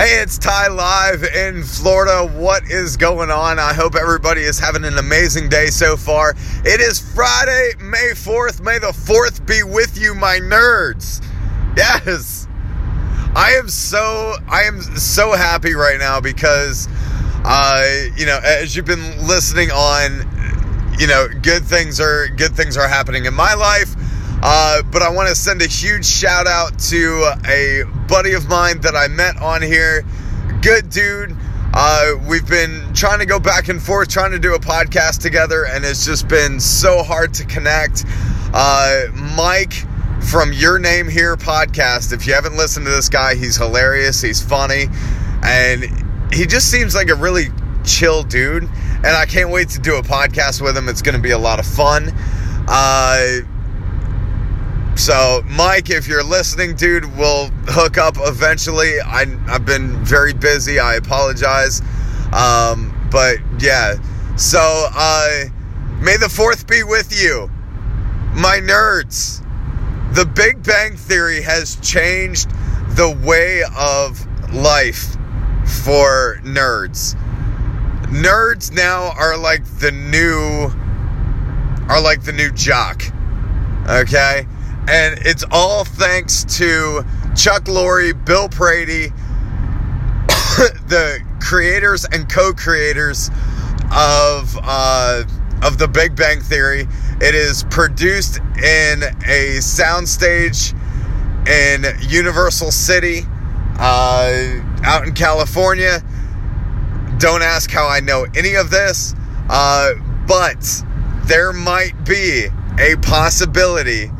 Hey, it's Ty live in Florida. What is going on? I hope everybody is having an amazing day so far. It is Friday, May 4th. May the 4th be with you, my nerds. Yes. I am so I am so happy right now because uh, you know, as you've been listening on, you know, good things are good things are happening in my life. Uh, but I want to send a huge shout out to a buddy of mine that I met on here. Good dude. Uh, we've been trying to go back and forth, trying to do a podcast together, and it's just been so hard to connect. Uh, Mike from Your Name Here podcast. If you haven't listened to this guy, he's hilarious, he's funny, and he just seems like a really chill dude. And I can't wait to do a podcast with him. It's going to be a lot of fun. Uh, so, Mike, if you're listening, dude, we'll hook up eventually. I, have been very busy. I apologize. Um, but yeah. So, uh, may the fourth be with you, my nerds. The Big Bang Theory has changed the way of life for nerds. Nerds now are like the new are like the new jock. Okay? And it's all thanks to Chuck Lorre, Bill Prady, the creators and co-creators of uh, of the Big Bang Theory. It is produced in a soundstage in Universal City, uh, out in California. Don't ask how I know any of this, uh, but there might be a possibility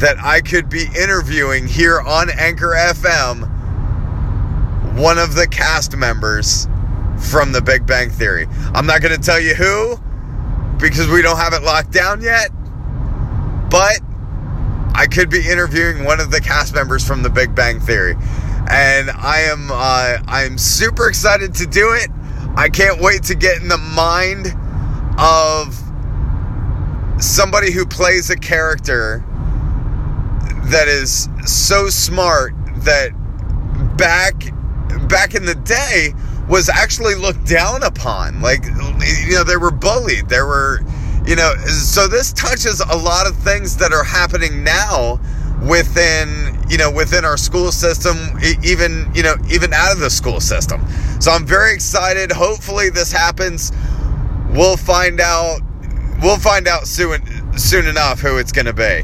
that I could be interviewing here on Anchor FM one of the cast members from the Big Bang Theory. I'm not going to tell you who because we don't have it locked down yet, but I could be interviewing one of the cast members from the Big Bang Theory. And I am uh, I'm super excited to do it. I can't wait to get in the mind of somebody who plays a character that is so smart that back back in the day was actually looked down upon. Like you know, they were bullied. There were you know, so this touches a lot of things that are happening now within you know within our school system even you know even out of the school system so i'm very excited hopefully this happens we'll find out we'll find out soon soon enough who it's going to be